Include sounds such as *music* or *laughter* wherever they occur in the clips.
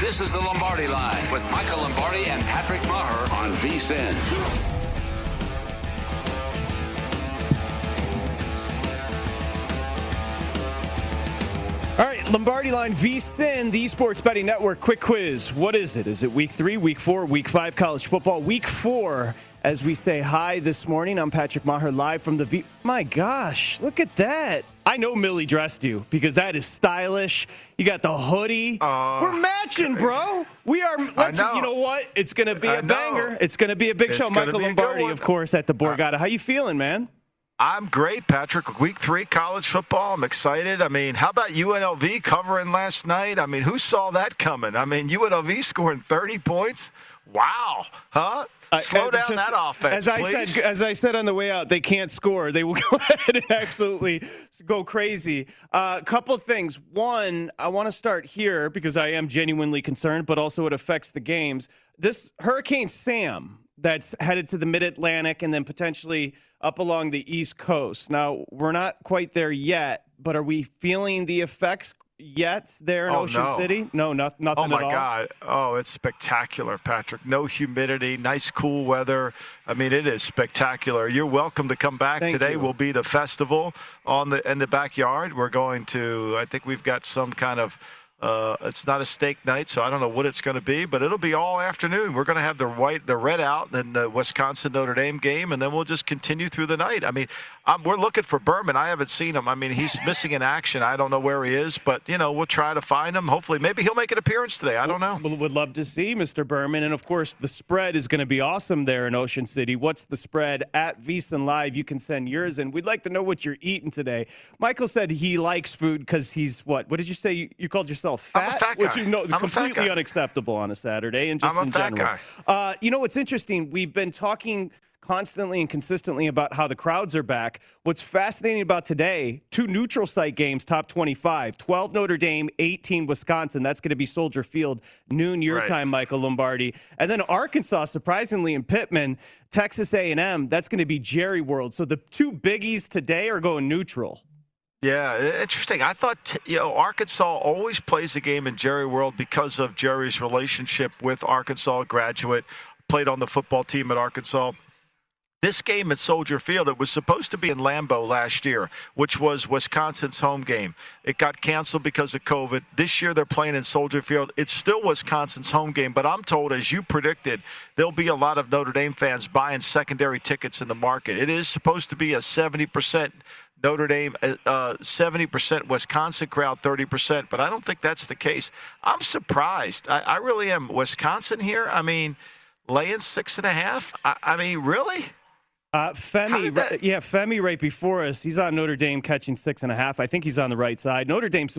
This is the Lombardi Line with Michael Lombardi and Patrick Maher on VSIN. All right, Lombardi Line VSIN, the Esports Betting Network. Quick quiz. What is it? Is it week three, week four, week five college football? Week four, as we say hi this morning. I'm Patrick Maher live from the V. My gosh, look at that. I know Millie dressed you because that is stylish. You got the hoodie. Uh, We're matching, bro. We are. Let's, know. You know what? It's going to be I a know. banger. It's going to be a big It's show. Michael Lombardi. Of course, at the Borgata. How you feeling, man? I'm great, Patrick. Week three college football. I'm excited. I mean, how about UNLV covering last night? I mean, who saw that coming? I mean, UNLV scoring 30 points. Wow, huh? Uh, Slow uh, down just- that offense, As I please. said, as I said on the way out, they can't score. They will *laughs* go ahead and absolutely go crazy. A uh, couple things. One, I want to start here because I am genuinely concerned, but also it affects the games. This Hurricane Sam that's headed to the Mid Atlantic and then potentially up along the East Coast. Now we're not quite there yet, but are we feeling the effects yet there in Oh, Ocean no. City? No, not, oh, nothing Oh my. God! Oh, it's spectacular, Patrick. No humidity, nice cool weather. I mean, it is spectacular. You're welcome to come back Thank today. you. Will be the festival on the in the backyard. We're going to. I think we've got some kind of. Uh, it's not a steak night, so I don't know what it's going to be, but it'll be all afternoon. We're going to have the white, the red out, then the Wisconsin Notre Dame game, and then we'll just continue through the night. I mean, um, we're looking for Berman. I haven't seen him. I mean, he's missing in action. I don't know where he is, but you know, we'll try to find him. Hopefully, maybe he'll make an appearance today. I don't know. Well, would love to see Mr. Berman. And of course, the spread is going to be awesome there in Ocean City. What's the spread at VSiN Live? You can send yours in. We'd like to know what you're eating today. Michael said he likes food because he's what? What did you say? You, you called yourself A fat? fat Which you know I'm completely unacceptable on a Saturday and just in general. Uh, you know what's interesting? We've been talking constantly and consistently about how the crowds are back. What's fascinating about today, two neutral site games, top 25, 12 Notre Dame, 18 Wisconsin. That's going to be Soldier Field, noon your Right. time, Michael Lombardi. And then Arkansas, surprisingly, in Pittman, Texas A&M, that's going to be Jerry World. So the two biggies today are going neutral. Yeah, interesting. I thought you know Arkansas always plays a game in Jerry World because of Jerry's relationship with Arkansas graduate, played on the football team at Arkansas. This game at Soldier Field, it was supposed to be in Lambeau last year, which was Wisconsin's home game. It got canceled because of COVID. This year they're playing in Soldier Field. It's still Wisconsin's home game, but I'm told, as you predicted, there'll be a lot of Notre Dame fans buying secondary tickets in the market. It is supposed to be a 70% Notre Dame uh, 70%, Wisconsin crowd 30%, but I don't think that's the case. I'm surprised. I, I really am. Wisconsin here, I mean, laying six and a half? I, I mean, really? Uh, Femi, that... yeah, Femi right before us. He's on Notre Dame catching six and a half. I think he's on the right side. Notre Dame's,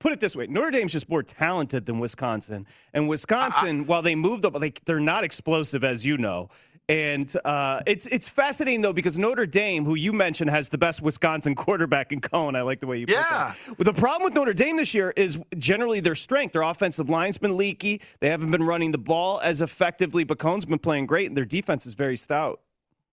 put it this way, Notre Dame's just more talented than Wisconsin. And Wisconsin, I, while they moved up, like they're not explosive, as you know. And uh, it's it's fascinating though because Notre Dame, who you mentioned, has the best Wisconsin *laughs* quarterback in Coan. I like the way you yeah. put that. The problem with Notre Dame this year is generally their strength. Their offensive line's been leaky. They haven't been running the ball as effectively. But Coan's been playing great, and their defense is very stout.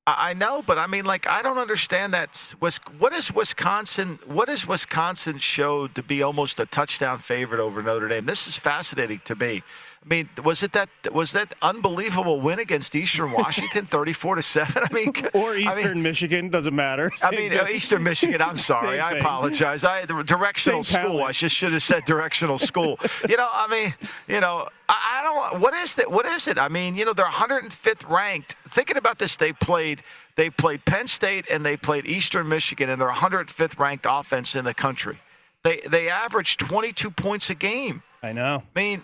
I know, but I mean, like, I don't understand that. What is Wisconsin? What is Wisconsin showed to be almost a touchdown favorite over Notre Dame? This is fascinating to me. I mean, was it that was that unbelievable win against Eastern Washington, *laughs* thirty-four to seven? I mean, *laughs* or Eastern I mean, Michigan doesn't matter. Same *laughs* I mean, thing. Eastern Michigan. I'm sorry, I apologize. I the directional Same school. Talent. I just should have said directional school. you know, I mean, you know, I, I don't. What is that? What is it? I mean, you know, they're 105th ranked. Thinking about this, they played. They played Penn State and they played Eastern Michigan, and they're 105th ranked offense in the country. They they average 22 points a game. I know. I mean,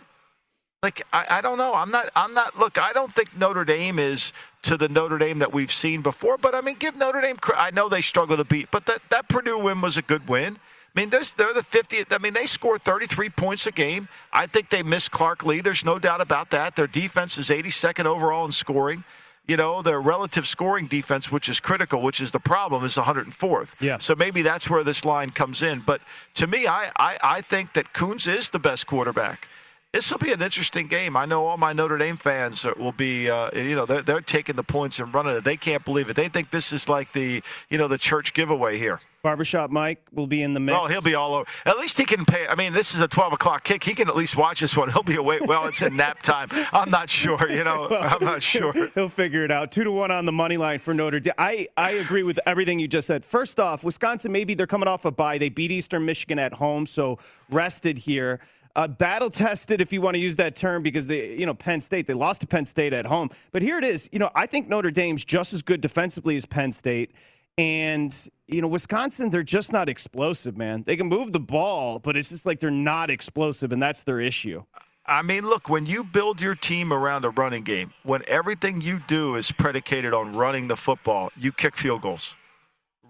like I, I don't know. I'm not. I'm not. Look, I don't think Notre Dame is to the Notre Dame that we've seen before. But I mean, give Notre Dame. I know they struggle to beat, but that that Purdue win was a good win. I mean, they're the 50th. I mean, they score 33 points a game. I think they miss Clark Lea. There's no doubt about that. Their defense is 82nd overall in scoring. You know, their relative scoring defense, which is critical, which is the problem, is 104th. Yeah. So maybe that's where this line comes in. But to me, I, I, I think that Coan's is the best quarterback this will be an interesting game. I know all my Notre Dame fans will be, uh, you know, they're, they're taking the points and running it. They can't believe it. They think this is like the, you know, the church giveaway here. Barbershop Mike will be in the mix. Oh, he'll be all over. At least he can pay. I mean, this is a 12 o'clock kick. He can at least watch this one. *laughs* He'll be awake. Well, it's in nap time. I'm not sure. You know, well, *laughs* I'm not sure. *laughs* He'll figure it out. Two to one on the money line for Notre Dame. I, I agree with everything you just said. First off, Wisconsin, maybe they're coming off a bye. They beat Eastern Michigan at home, so rested here uh, battle tested, if you want to use that term, because they, you know, Penn State, they lost to Penn State at home. But here it is. You know, I think Notre Dame's just as good defensively as Penn State. And, you know, Wisconsin, they're just not explosive, man. They can move the ball, but it's just like they're not explosive, and that's their issue. I mean, look, when you build your team around a running game, when everything you do is predicated on running the football, you kick field goals.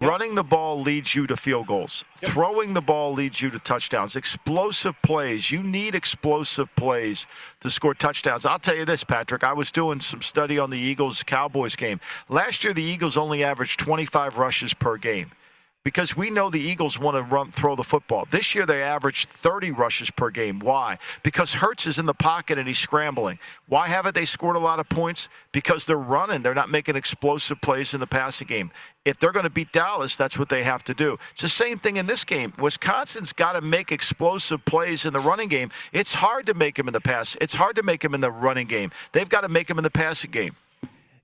Yep. Running the ball leads you to field goals. Yep. Throwing the ball leads you to touchdowns. Explosive plays. You need explosive plays to score touchdowns. I'll tell you this, Patrick. I was doing some study on the Eagles Cowboys game. Last year, the Eagles only averaged 25 rushes per game because we know the Eagles want to run throw the football. This year they averaged 30 rushes per game. Why? Because Hurts is in the pocket and he's scrambling. Why haven't they scored a lot of points? Because they're running. They're not making explosive plays in the passing game. If they're going to beat Dallas, that's what they have to do. It's the same thing in this game. Wisconsin's got to make explosive plays in the running game. It's hard to make them in the pass. It's hard to make them in the running game. They've got to make them in the passing game.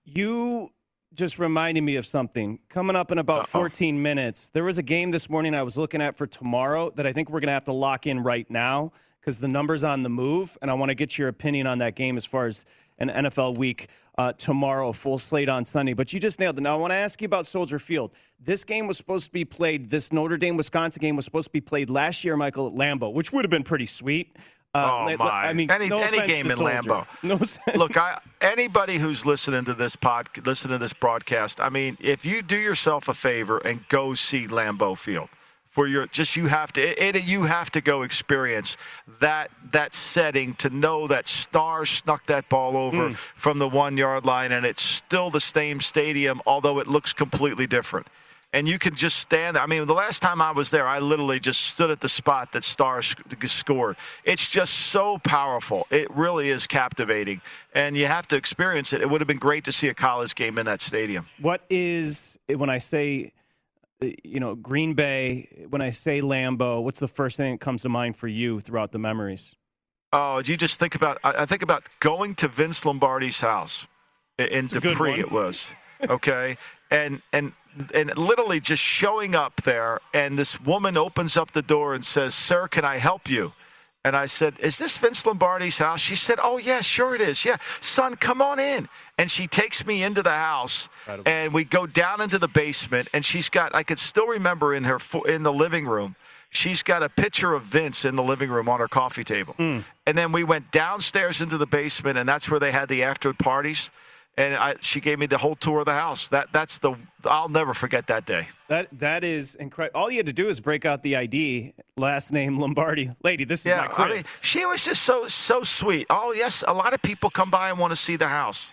You just reminded me of something. Coming up in about Uh-oh. 14 minutes, there was a game this morning I was looking at for tomorrow that I think we're going to have to lock in right now because the number's on the move, and I want to get your opinion on that game as far as an NFL week uh, tomorrow, full slate on Sunday. But you just nailed it. Now, I want to ask you about Soldier Field. This game was supposed to be played, this Notre Dame Wisconsin game was supposed to be played last year, Michael, at Lambeau, which would have been pretty sweet. Uh, oh my! I mean, any, no any game in Lambeau. No Look, I, anybody who's listening to this pod, listening to this broadcast, I mean, if you do yourself a favor and go see Lambeau Field for your, just you have to, it, it, you have to go experience that that setting to know that Starr snuck that ball over mm. from the one yard line, and it's still the same stadium, although it looks completely different and you can just stand there. I mean, the last time I was there, I literally just stood at the spot that Starr's scored. It's just so powerful. It really is captivating, and you have to experience it. It would have been great to see a college game in that stadium. What is when I say, uh, you know, Green Bay? When I say Lambeau, what's the first thing that comes to mind for you throughout the memories? Oh, do you just think about. I think about going to Vince Lombardi's house in Dupree. It was okay, and and and literally just showing up there, and this woman opens up the door and says, "Sir, can I help you?" And I said, Is this Vince Lombardi's house? She said, Oh, yeah, sure it is. Yeah. Son, come on in. And she takes me into the house and we go down into the basement. And she's got, I could still remember in her, in the living room, she's got a picture of Vince in the living room on her coffee table. Mm. And then we went downstairs into the basement, and that's where they had the after parties. And I, she gave me the whole tour of the house. That that's the I'll never forget that day. That that is incredible. All you had to do is break out the ID, last name Lombardi, lady. This is yeah, my crib. I mean, she was just so so sweet. Oh yes, a lot of people come by and want to see the house.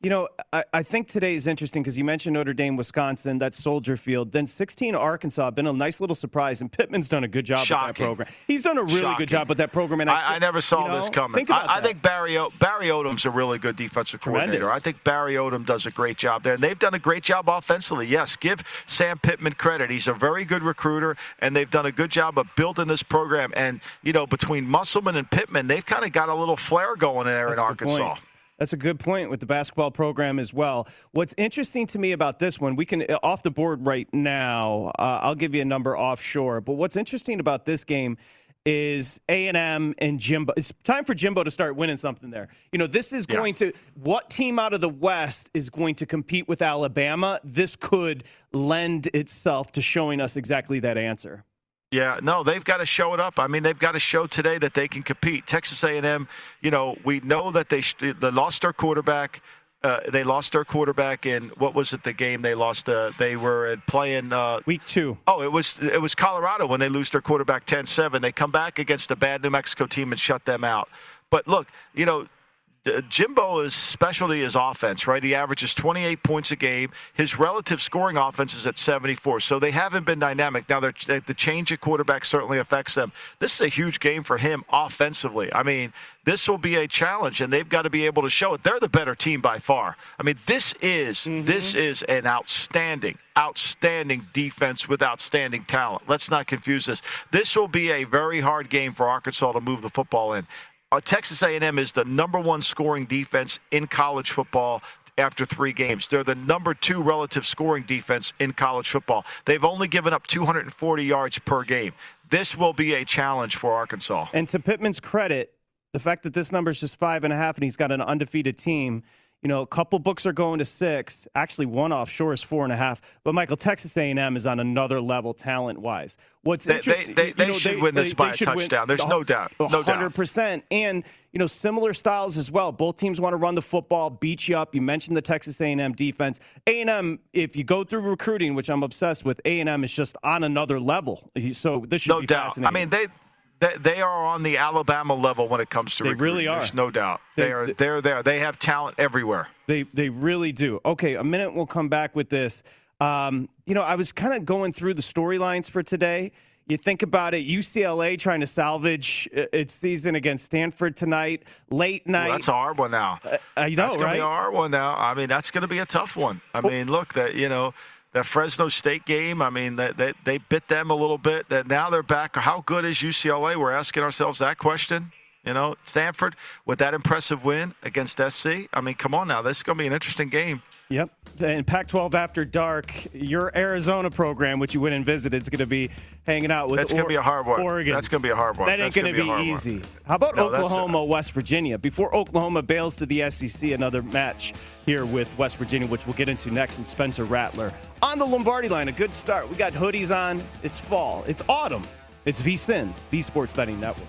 You know, I, I think today is interesting because you mentioned Notre Dame, Wisconsin, that's Soldier Field. Then 16 Arkansas, been a nice little surprise, and Pittman's done a good job Shocking. with that program. He's done a really Shocking. good job with that program. And I, I, I never saw you know, this coming. Think I, think Barry o- Barry Odom's a really good defensive coordinator. I think Barry Odom does a great job there, and they've done a great job offensively. Yes, give Sam Pittman credit. He's a very good recruiter, and they've done a good job of building this program. And you know, between Musselman and Pittman, they've kind of got a little flair going there That's in Arkansas. point. That's a good point with the basketball program as well. What's interesting to me about this one, we can uh, off the board right now. Uh, I'll give you a number offshore. But what's interesting about this game is A and M and Jimbo. It's time for Jimbo to start winning something there. You know, this is Yeah. going to what team out of the West is going to compete with Alabama? This could lend itself to showing us exactly that answer. Yeah, no, they've got to show it up. I mean, they've got to show today that they can compete. Texas A&M, you know, we know that they they lost their quarterback. Uh, they lost their quarterback in what was it? The game they lost. Uh, they were at playing. Uh, Week two. oh, it was it was Colorado when they lose their quarterback 10-7. They come back against a bad New Mexico team and shut them out. But look, you know, Uh, Jimbo's specialty is offense, right? He averages 28 points a game. His relative scoring offense is at 74. So they haven't been dynamic. Now, the change at quarterback certainly affects them. This is a huge game for him offensively. I mean, this will be a challenge, and they've got to be able to show it. They're the better team by far. I mean, this is mm-hmm. this is an outstanding, outstanding defense with outstanding talent. Let's not confuse this. This will be a very hard game for Arkansas to move the football in. Uh, Texas A&M is the number one scoring defense in college football after three games. They're the number two relative scoring defense in college football. They've only given up 240 yards per game. This will be a challenge for Arkansas. And to Pittman's credit, the fact that this number is just five and a half and he's got an undefeated team, you know, a couple books are going to six. Actually, one offshore is four and a half. But Michael, Texas A&M is on another level talent-wise. What's They- they- interesting, they- you they know, should win this by a touchdown. There's no doubt. No doubt. 100%. And, you know, similar styles as well. Both teams want to run the football, beat you up. You mentioned the Texas A&M defense. A&M, if you go through recruiting, which I'm obsessed with, A&M is just on another level. So this should No be doubt. I mean, they, they they are on the Alabama level when it comes to They recruiting. really are. There's no doubt. They, They- are they're there. They have talent everywhere. They they really do. Okay, a minute we'll come back with this. Um, you know, I was kind of going through the storylines for today. You think about it, UCLA trying to salvage uh, its season against Stanford tonight, late Well, night. that's a hard one now. Uh, I know, that's gonna right? be a hard one now. I mean, that's going to be a tough one. I mean, look, that you know, that Fresno State game. I mean, that they, they bit them a little bit. That now they're back. How good is UCLA? We're asking ourselves that question. You know, Stanford with that impressive win against SC. I mean, come on now. This is going to be an interesting game. Yep. And Pac 12 After Dark, your Arizona program, which you went and visited, is going to be hanging out with That's gonna be a hard one. Oregon. That's gonna be a hard one. That ain't going gonna be be, hard one. easy. How about No, Oklahoma, West Virginia? Before Oklahoma bails to the SEC, another match here with West Virginia, which we'll get into next, and Spencer Rattler. On the Lombardi line, a good start. We got hoodies on. It's fall. It's autumn. It's VSIN, the Sports Betting Network.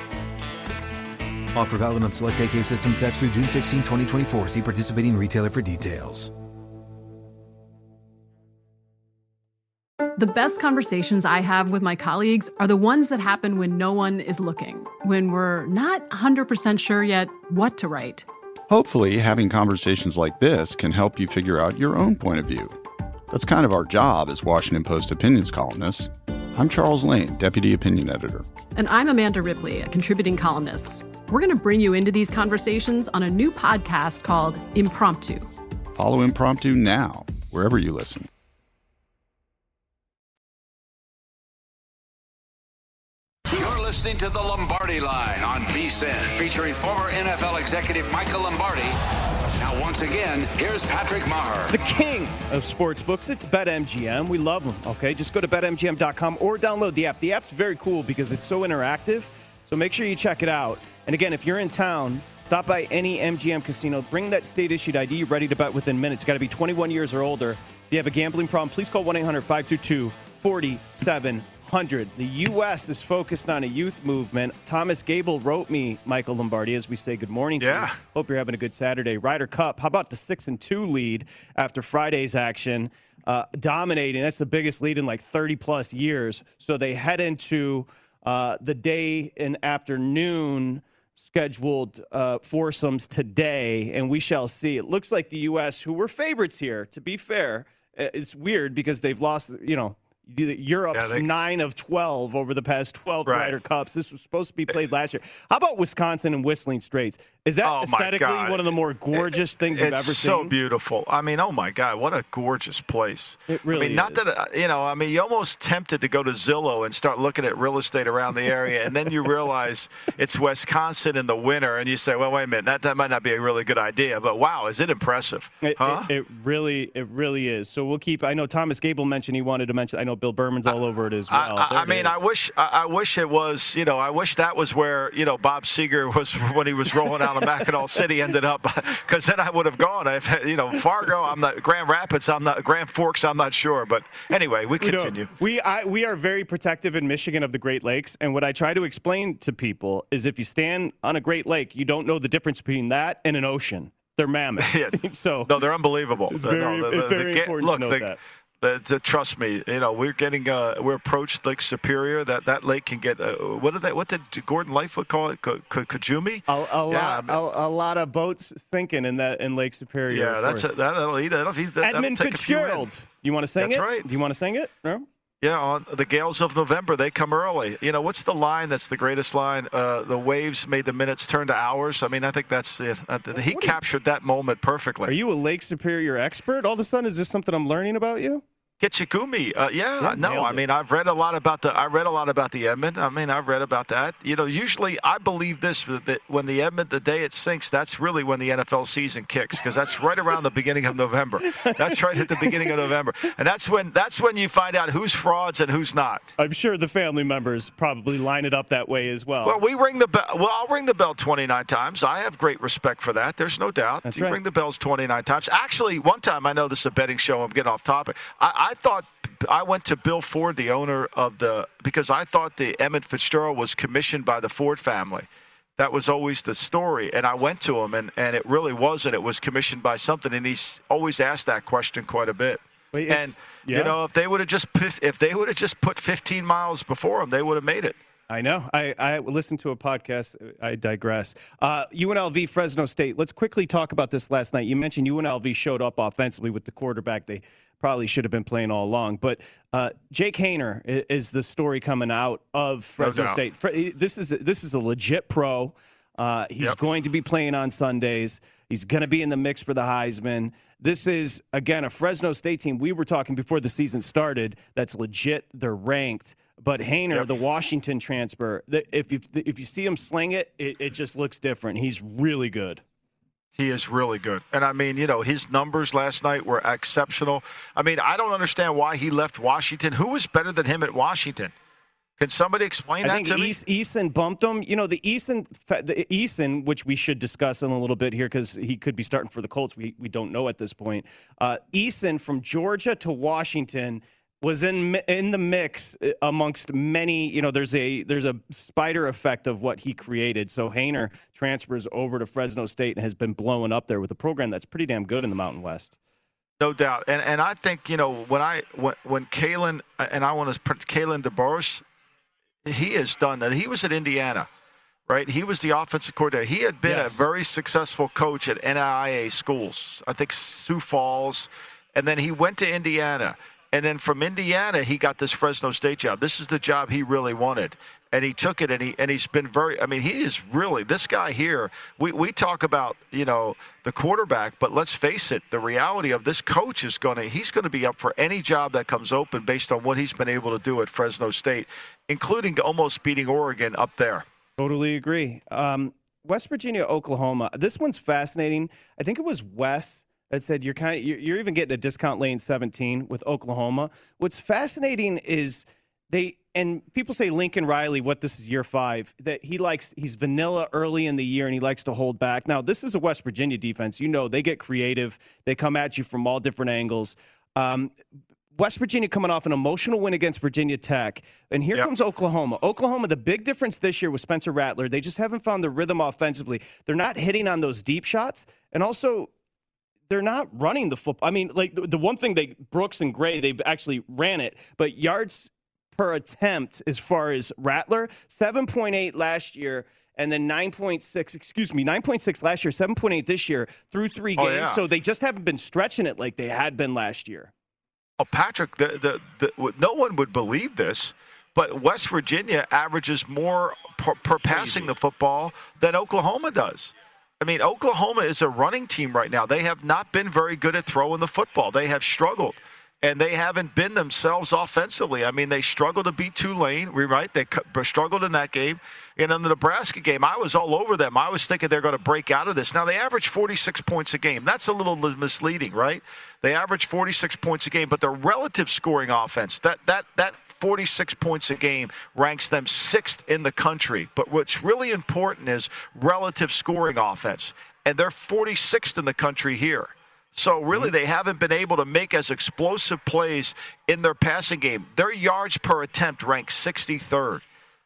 Offer valid on select AK system sets through June 16, 2024. See participating retailer for details. The best conversations I have with my colleagues are the ones that happen when no one is looking, when we're not 100% sure yet what to write. Hopefully, having conversations like this can help you figure out your own point of view. That's kind of our job as Washington Post opinions columnists. I'm Charles Lane, Deputy Opinion Editor. And I'm Amanda Ripley, a contributing columnist. We're going to bring you into these conversations on a new podcast called Impromptu. Follow Impromptu now, wherever you listen. You're listening to the Lombardi Line on VSIN, featuring former NFL executive Michael Lombardi. Now, once again, here's Patrick Maher. The king of sports books. It's BetMGM. We love them. Okay, just go to betmgm.com or download the app. The app's very cool because it's so interactive. So make sure you check it out. And again, if you're in town, stop by any MGM casino. Bring that state issued ID. You're ready to bet within minutes. Got to be 21 years or older. If you have a gambling problem, please call 1 800 522 4700. The U.S. is focused on a youth movement. Thomas Gable wrote me, Michael Lombardi, as we say good morning to Yeah. you. Hope you're having a good Saturday. Ryder Cup. How about the six and two lead after Friday's action? Uh, dominating. That's the biggest lead in like 30 plus years. So they head into uh, the day and afternoon scheduled uh, foursomes today, and we shall see. It looks like the U.S., who were favorites here, to be fair, uh, it's weird because they've lost, you know, Europe's Yeah, they- nine of 12 over the past 12 Right. Ryder Cups. This was supposed to be played last year. How about Wisconsin and Whistling Straits? Is that Oh, aesthetically one of the more gorgeous things you've it's ever so seen? beautiful. I mean, oh my God, what a gorgeous place. It really I mean, not is. that uh, you know. I mean, you're almost tempted to go to Zillow and start looking at real estate around the area, and then you realize it's Wisconsin in the winter, and you say, "Well, wait a minute, that that might not be a really good idea." But wow, is it impressive? It, huh? it, it really, it really is. So we'll keep. I know Thomas Gable mentioned he wanted to mention. I know Bill Berman's all over it as well. I, I, I it mean, I wish I, I wish it was. You know, I wish that was where you know Bob Seger was *laughs* when he was rolling out of Mackinaw City ended up, *laughs* because then I would have gone. If you know Fargo, I'm not Grand Rapids, I'm not Grand Forks, I'm not sure. But anyway, we We know. continue. We I, we are very protective in Michigan of the Great Lakes, and what I try to explain to people is if you stand on a Great Lake, you don't know the difference between that and an ocean. They're mammoth. *laughs* so no, they're unbelievable. It's very- no, the- it's the- very the- important to look, note the- that. The- the- trust me, you know we're getting uh, we're approached Lake Superior. That that lake can get uh, what did that what did Gordon Lightfoot call it? K- K- Kajumi. A, a Yeah, lot, a, a lot of boats sinking in that in Lake Superior. Yeah, that's it. That, that'll eat. That'll, eat- that'll Edmund take a few in. Fitzgerald. You want to sing That's it? right. Do you want to sing it? No. Yeah, on the gales of November, they come early. You know, what's the line that's the greatest line? Uh, the waves made the minutes turn to hours. I mean, I think that's it. Uh, he captured that moment perfectly. Are you a Lake Superior expert? All of a sudden, is this something I'm learning about you? Kitchigumi. Uh, yeah, Yeah, no, I mean, I've read a lot about the. I read a lot about the Edmund. I mean, I've read about that. You know, usually I believe this that when the Edmund, the day it sinks, that's really when the NFL season kicks because that's right around the beginning of November. That's right at the beginning of November, and that's when that's when you find out who's frauds and who's not. I'm sure the family members probably line it up that way as well. Well, we ring the bell. Well, I'll ring the bell 29 times. I have great respect for that. There's no doubt. That's you right. ring the bells 29 times. Actually, one time, I know this is a betting show. I'm getting off topic. I, I thought I went to Bill Ford, the owner of the, because I thought the Edmund Fitzgerald was commissioned by the Ford family. That was always the story. And I went to him, and, and it really wasn't. It was commissioned by something. And he's always asked that question quite a bit. And yeah. you know, if they would have just if they would have just put 15 miles before him, they would have made it. I know. I, I listened to a podcast. I digress. Uh, UNLV Fresno State. Let's quickly talk about this last night. You mentioned UNLV showed up offensively with the quarterback. They probably should have been playing all along. But uh, Jake Haener is the story coming out of Fresno doubt. State. This is this is a legit pro. Uh, he's Yep. going to be playing on Sundays. He's going to be in the mix for the Heisman. This is again a Fresno State team. We were talking before the season started. That's legit. They're ranked. But Haener, the Washington transfer, if you if you see him sling it, it, it just looks different. He's really good. He is really good. And I mean, you know, his numbers last night were exceptional. I mean, I don't understand why he left Washington. Who was better than him at Washington? Can somebody explain I that to me? East, Eason bumped him. You know, the Eason, the Eason, which we should discuss in a little bit here because he could be starting for the Colts. We, we don't know at this point. Uh, Eason from Georgia to Washington was in in the mix uh, amongst many. You know, there's a there's a spider effect of what he created. So Haener transfers over to Fresno State and has been blowing up there with a program that's pretty damn good in the Mountain West. No doubt, and and I think you know when I when when Kalen and I want to Kalen DeBoris, he has done that. He was at Indiana, right? He was the offensive coordinator. He had been Yes. a very successful coach at NAIA schools. I think Sioux Falls, and then he went to Indiana, and then from Indiana he got this Fresno State job. This is the job he really wanted. And he took it, and he and he's been very. I mean, he is really this guy here. We we talk about you know the quarterback, but let's face it, the reality of this coach is going to he's going to be up for any job that comes open based on what he's been able to do at Fresno State, including almost beating Oregon up there. Totally agree. Um, West Virginia, Oklahoma. This one's fascinating. I think it was Wes that said you're kind of you're, even getting a discount lane 17 with Oklahoma. What's fascinating is they and people say Lincoln Riley, what this is year five, that he likes he's vanilla early in the year and he likes to hold back. Now this is a West Virginia defense. You know they get creative. They come at you from all different angles. Um, West Virginia coming off an emotional win against Virginia Tech. And here comes Oklahoma. Oklahoma, the big difference this year with Spencer Rattler, they just haven't found the rhythm offensively. They're not hitting on those deep shots. And also, they're not running the football. I mean, like the, the one thing they, Brooks and Gray, they actually ran it, but yards per attempt as far as Rattler, 7.8 last year. And then 9.6, excuse me, 9.6 last year, 7.8 this year through three oh, games. yeah. So they just haven't been stretching it like they had been last year. Oh, Patrick, the, the, the, no one would believe this, but West Virginia averages more per, per passing the football than Oklahoma does. I mean, Oklahoma is a running team right now. They have not been very good at throwing the football. They have struggled, and they haven't been themselves offensively. I mean, they struggled to beat Tulane, right? They struggled in that game. And in the Nebraska game, I was all over them. I was thinking they're going to break out of this. Now, they average 46 points a game. That's a little misleading, right? They average 46 points a game, but their relative scoring offense, that, that, that 46 points a game ranks them sixth in the country. But what's really important is relative scoring offense. And they're 46th in the country here. So really, mm-hmm. they haven't been able to make as explosive plays in their passing game. Their yards per attempt ranks 63rd.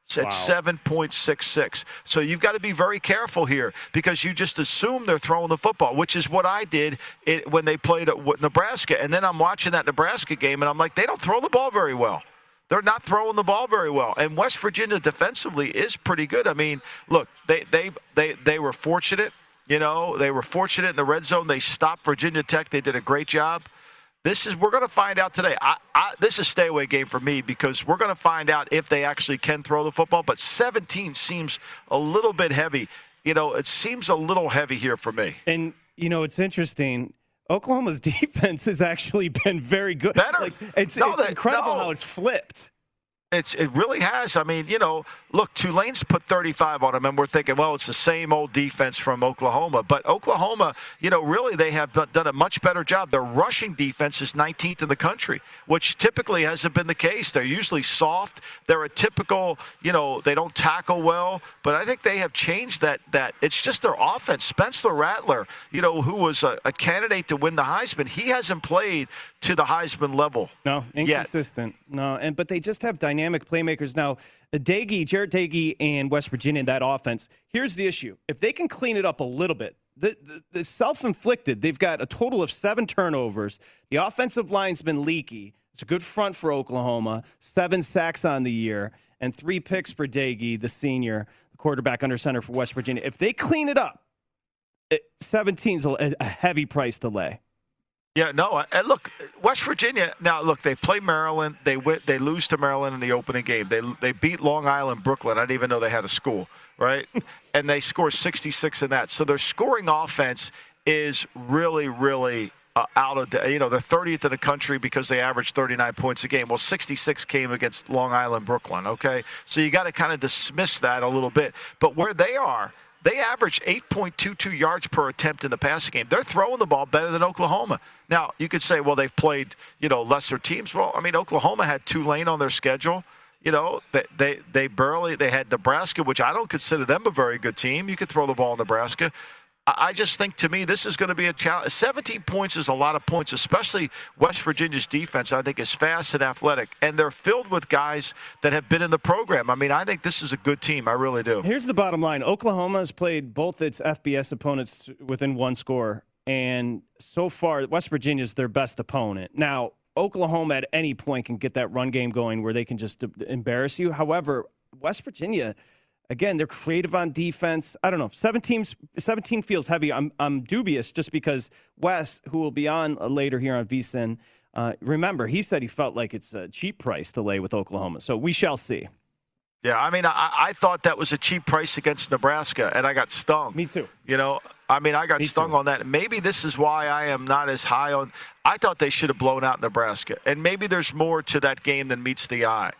It's at Wow. 7.66. So you've got to be very careful here because you just assume they're throwing the football, which is what I did it, when they played at Nebraska. And then I'm watching that Nebraska game and I'm like, they don't throw the ball very well. They're not throwing the ball very well. And West Virginia defensively is pretty good. I mean, look, they they they they were fortunate. You know, they were fortunate in the red zone. They stopped Virginia Tech. They did a great job. This is we're going to find out today. I, I, this is a stay away game for me because we're going to find out if they actually can throw the football. But 17 seems a little bit heavy. You know, it seems a little heavy here for me. And you know, it's interesting. Oklahoma's *laughs* defense has actually been very good. Better. Like, it's No, it's they- incredible no. how it's flipped. It's it really has. I mean, you know, look, Tulane's put 35 on them, and we're thinking, well, it's the same old defense from Oklahoma. But Oklahoma, you know, really they have done- a much better job. Their rushing defense is 19th in the country, which typically hasn't been the case. They're usually soft. They're a typical, you know, they don't tackle well. But I think they have changed that. That it's just their offense. Spencer Rattler, you know, who was a, a candidate to win the Heisman, he hasn't played to the Heisman level. No, yet. inconsistent. No, and but they just have dynamic playmakers now. Doege, Jarret Doege, and West Virginia in that offense. Here's the issue: if they can clean it up a little bit, the, the, the self-inflicted. They've got a total of seven turnovers. The offensive line's been leaky. It's a good front for Oklahoma. Seven sacks on the year. and three picks for Doege, the senior, the quarterback under center for West Virginia. If they clean it up, 17 is a heavy price to lay. Yeah, no. And look, West Virginia. Now, look, they play Maryland. They win, They lose to Maryland in the opening game. They they beat Long Island, Brooklyn. I didn't even know they had a school, right? *laughs* and they score 66 in that. So their scoring offense is really, really uh, out of you know they're 30th in the country because they average 39 points a game. Well, 66 came against Long Island, Brooklyn. Okay, so you got to kind of dismiss that a little bit. But where they are they average 8.22 yards per attempt in the passing game. They're throwing the ball better than Oklahoma. Now, you could say, well, they've played, you know, lesser teams. Well, I mean, Oklahoma had Tulane on their schedule. You know, they, they, they barely, they had Nebraska, which I don't consider them a very good team. You could throw the ball in Nebraska. I just think to me this is going to be a challenge. 17 points is a lot of points, especially West Virginia's defense. I think is fast and athletic, and they're filled with guys that have been in the program. I mean, I think this is a good team. I really do. Here's the bottom line: Oklahoma has played both its FBS opponents within one score, and so far West Virginia is their best opponent. Now, Oklahoma at any point can get that run game going where they can just embarrass you. However, West Virginia Again, they're creative on defense. I don't know. 17, 17 feels heavy. I'm, I'm dubious just because Wes, who will be on later here on VSIN, uh, remember, he said he felt like it's a cheap price to lay with Oklahoma. So we shall see. Yeah, I mean, I, I thought that was a cheap price against Nebraska, and I got stung. Me too. You know, I mean, I got Me stung too. on that. Maybe this is why I am not as high on. I thought they should have blown out Nebraska, and maybe there's more to that game than meets the eye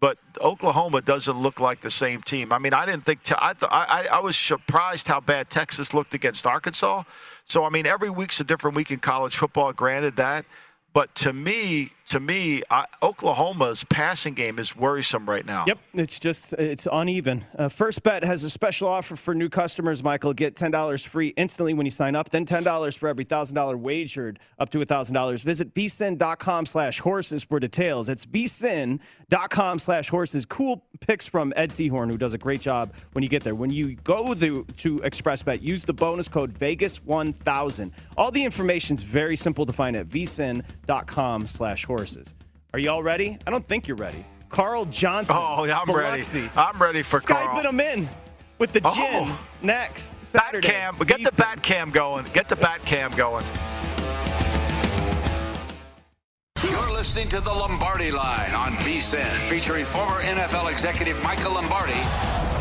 but Oklahoma doesn't look like the same team. I mean, I didn't think I, th- I I was surprised how bad Texas looked against Arkansas. So I mean, every week's a different week in college football. Granted that, but to me, to me, I, Oklahoma's passing game is worrisome right now. Yep, it's just it's uneven. Uh, First Bet has a special offer for new customers. Michael, get ten dollars free instantly when you sign up. Then ten dollars for every thousand dollar wagered up to thousand dollars. Visit slash horses for details. It's slash horses. Cool picks from Ed Sehorn, who does a great job when you get there. When you go to, to ExpressBet, use the bonus code Vegas1000. All the information is very simple to find at slash horses. Are you all ready? I don't think you're ready. Carl Johnson. Oh, yeah, I'm Biloxi. ready. I'm ready for Skyping Carl. him in with the gin Oh. next Saturday. Bat cam. Get the bat cam going. Get the bat cam going. You're listening to the Lombardi Line on VSIN, featuring former NFL executive Michael Lombardi.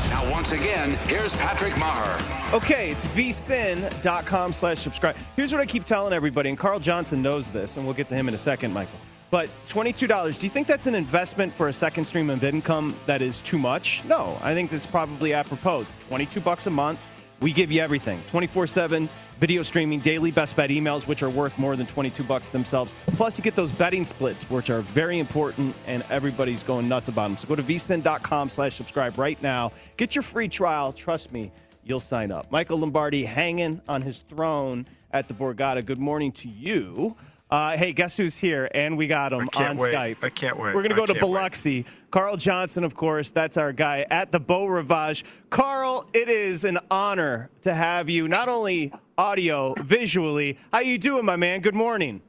Now, once again, here's Patrick Maher. Okay, it's vsin.com slash subscribe. Here's what I keep telling everybody, and Carl Johnson knows this, and we'll get to him in a second, Michael. But $22, do you think that's an investment for a second stream of income that is too much? No, I think that's probably apropos. 22 bucks a month, we give you everything. 24/7 video streaming, daily best bet emails which are worth more than 22 bucks themselves. Plus you get those betting splits which are very important and everybody's going nuts about them. So go to vsin.com/subscribe right now. Get your free trial. Trust me, you'll sign up. Michael Lombardi hanging on his throne at the Borgata. Good morning to you. Uh, hey, guess who's here? And we got him on wait. Skype. I can't wait. We're going to go to can't wait. Biloxi. Carl Johnson, of course, that's our guy at the Beau Rivage. Carl, it is an honor to have you, not only audio, visually. How you doing, my man? Good morning.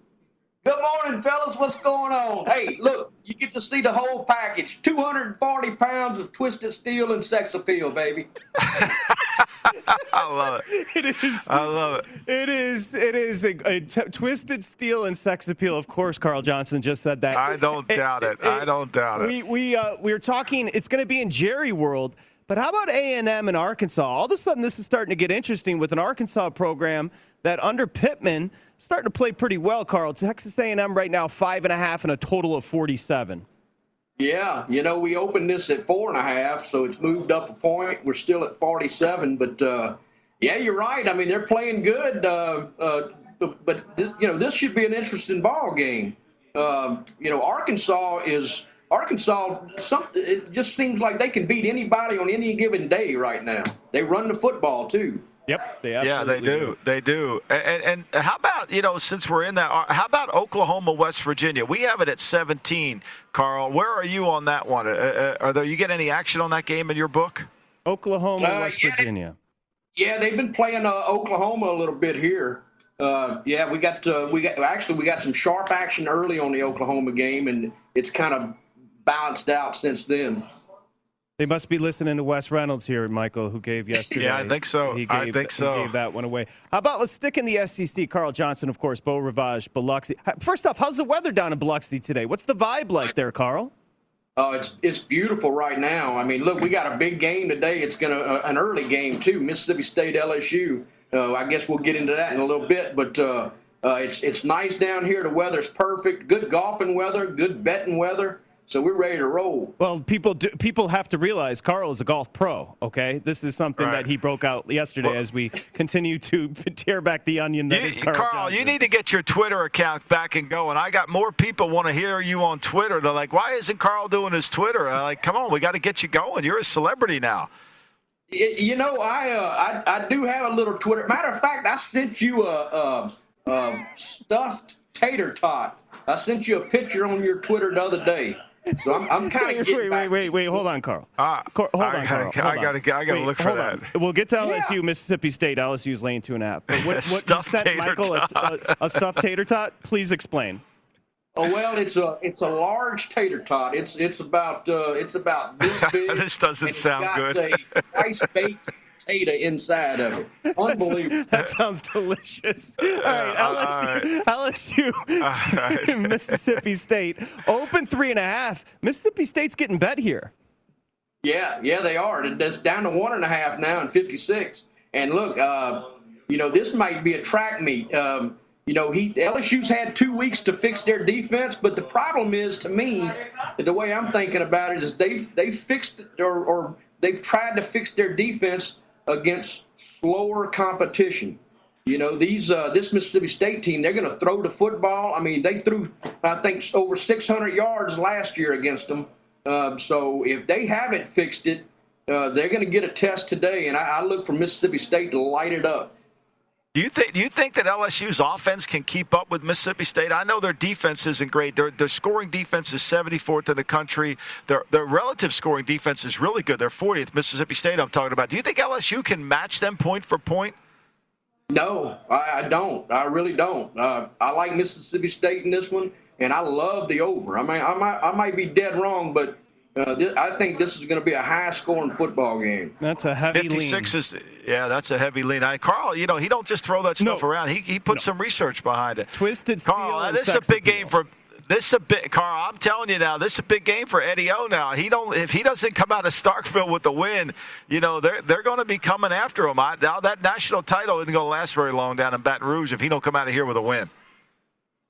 Good morning, fellas. What's going on? Hey, look, you get to see the whole package 240 pounds of twisted steel and sex appeal, baby. *laughs* I love it. It is. I love it. It is. It is a, a t- twisted steel and sex appeal. Of course, Carl Johnson just said that. I don't *laughs* doubt it. I don't doubt it. We we uh, we were talking. It's going to be in Jerry World, but how about A and M in Arkansas? All of a sudden, this is starting to get interesting with an Arkansas program that under Pittman starting to play pretty well. Carl, Texas A and M right now five and a half and a total of forty-seven. Yeah, you know, we opened this at four and a half, so it's moved up a point. We're still at 47, but uh, yeah, you're right. I mean, they're playing good, uh, uh, but, but this, you know, this should be an interesting ball game. Um, you know, Arkansas is Arkansas. Some, it just seems like they can beat anybody on any given day right now. They run the football too. Yep, they yeah, they do. They do. And, and, and how about you know since we're in that? uh, How about Oklahoma, West Virginia? We have it at 17. Carl, where are you on that one? Uh, uh, are there you get any action on that game in your book? Oklahoma, Uh, West yeah. Virginia. Yeah, they've been playing uh, Oklahoma a little bit here. Uh, yeah, we got uh, we got actually we got some sharp action early on the Oklahoma game, and it's kind of balanced out since then. They must be listening to Wes Reynolds here, Michael, who gave yesterday. Yeah, I think so. He gave, I think so. He gave that one away. How about let's stick in the SEC? Carl Johnson, of course, Beau Rivage, Biloxi. First off, how's the weather down in Biloxi today? What's the vibe like there, Carl? Oh, it's it's beautiful right now. I mean, look, we got a big game today. It's gonna uh, an early game too. Mississippi State LSU. Uh, I guess we'll get into that in a little bit, but uh, uh, it's it's nice down here. The weather's perfect. Good golfing weather. Good betting weather. So we're ready to roll. Well, people do, people have to realize Carl is a golf pro. Okay, this is something Right. that he broke out yesterday Well- as we continue to *laughs* tear back the onion that You- is Carl, Carl, Johnson. you need to get your Twitter account back and going. I got more people want to hear you on Twitter. They're like, "Why isn't Carl doing his Twitter?" I'm like, "Come on, we got to get you going. You're a celebrity now." You know, I, uh, I I do have a little Twitter. Matter of fact, I sent you a, a, a stuffed tater tot. I sent you a picture on your Twitter the other day. So I'm, I'm kind of Wait, wait, wait, wait, wait. Hold on, Carl. Ah, Car- hold I on, gotta- Carl. I gotta- I gotta Wait, look for that. on. We'll get to LSU, Mississippi State. LSU's laying two and a half. But what, *laughs* what you Stuffed sent Michael a, a, a stuffed tater tot? Please explain. Oh well, it's a it's a large tater tot. It's it's about uh, it's about this *laughs* big. This doesn't and it's sound got good. A *laughs* nice baked potato inside of it. *laughs* Unbelievable. That sounds delicious. *laughs* All right, LSU, LSU *laughs* Mississippi State. Open three and a half. Mississippi State's getting bet here. Yeah, yeah, they are. It's down to one and a half now in 56. And look, uh, you know, this might be a track meet. Um, you know, he LSU's had two weeks to fix their defense, but the problem is, to me, the way I'm thinking about it is they've they fixed it or, or they've tried to fix their defense against slower competition. You know, these uh, this Mississippi State team, they're going to throw the football. I mean, they threw, I think, over 600 yards last year against them. Uh, so if they haven't fixed it, uh, they're going to get a test today, and I, I look for Mississippi State to light it up. Do you think? Do you think that LSU's offense can keep up with Mississippi State? I know their defense isn't great. Their their scoring defense is 74th in the country. Their their relative scoring defense is really good. They're 40th. Mississippi State. I'm talking about. Do you think LSU can match them point for point? No, I, I don't. I really don't. Uh, I like Mississippi State in this one, and I love the over. I mean, I might I might be dead wrong, but uh, thi- I think this is going to be a high-scoring football game. That's a heavy 56 is yeah, that's a heavy lean. I, Carl, you know he don't just throw that stuff around. He he put some research behind it. Twisted steel Carl, this is a big game for. This is a big, Carl. I'm telling you now. This is a big game for Eddie O. Now he don't. If he doesn't come out of Starkville with the win, you know they're they're going to be coming after him. I, now that national title isn't going to last very long down in Baton Rouge if he don't come out of here with a win.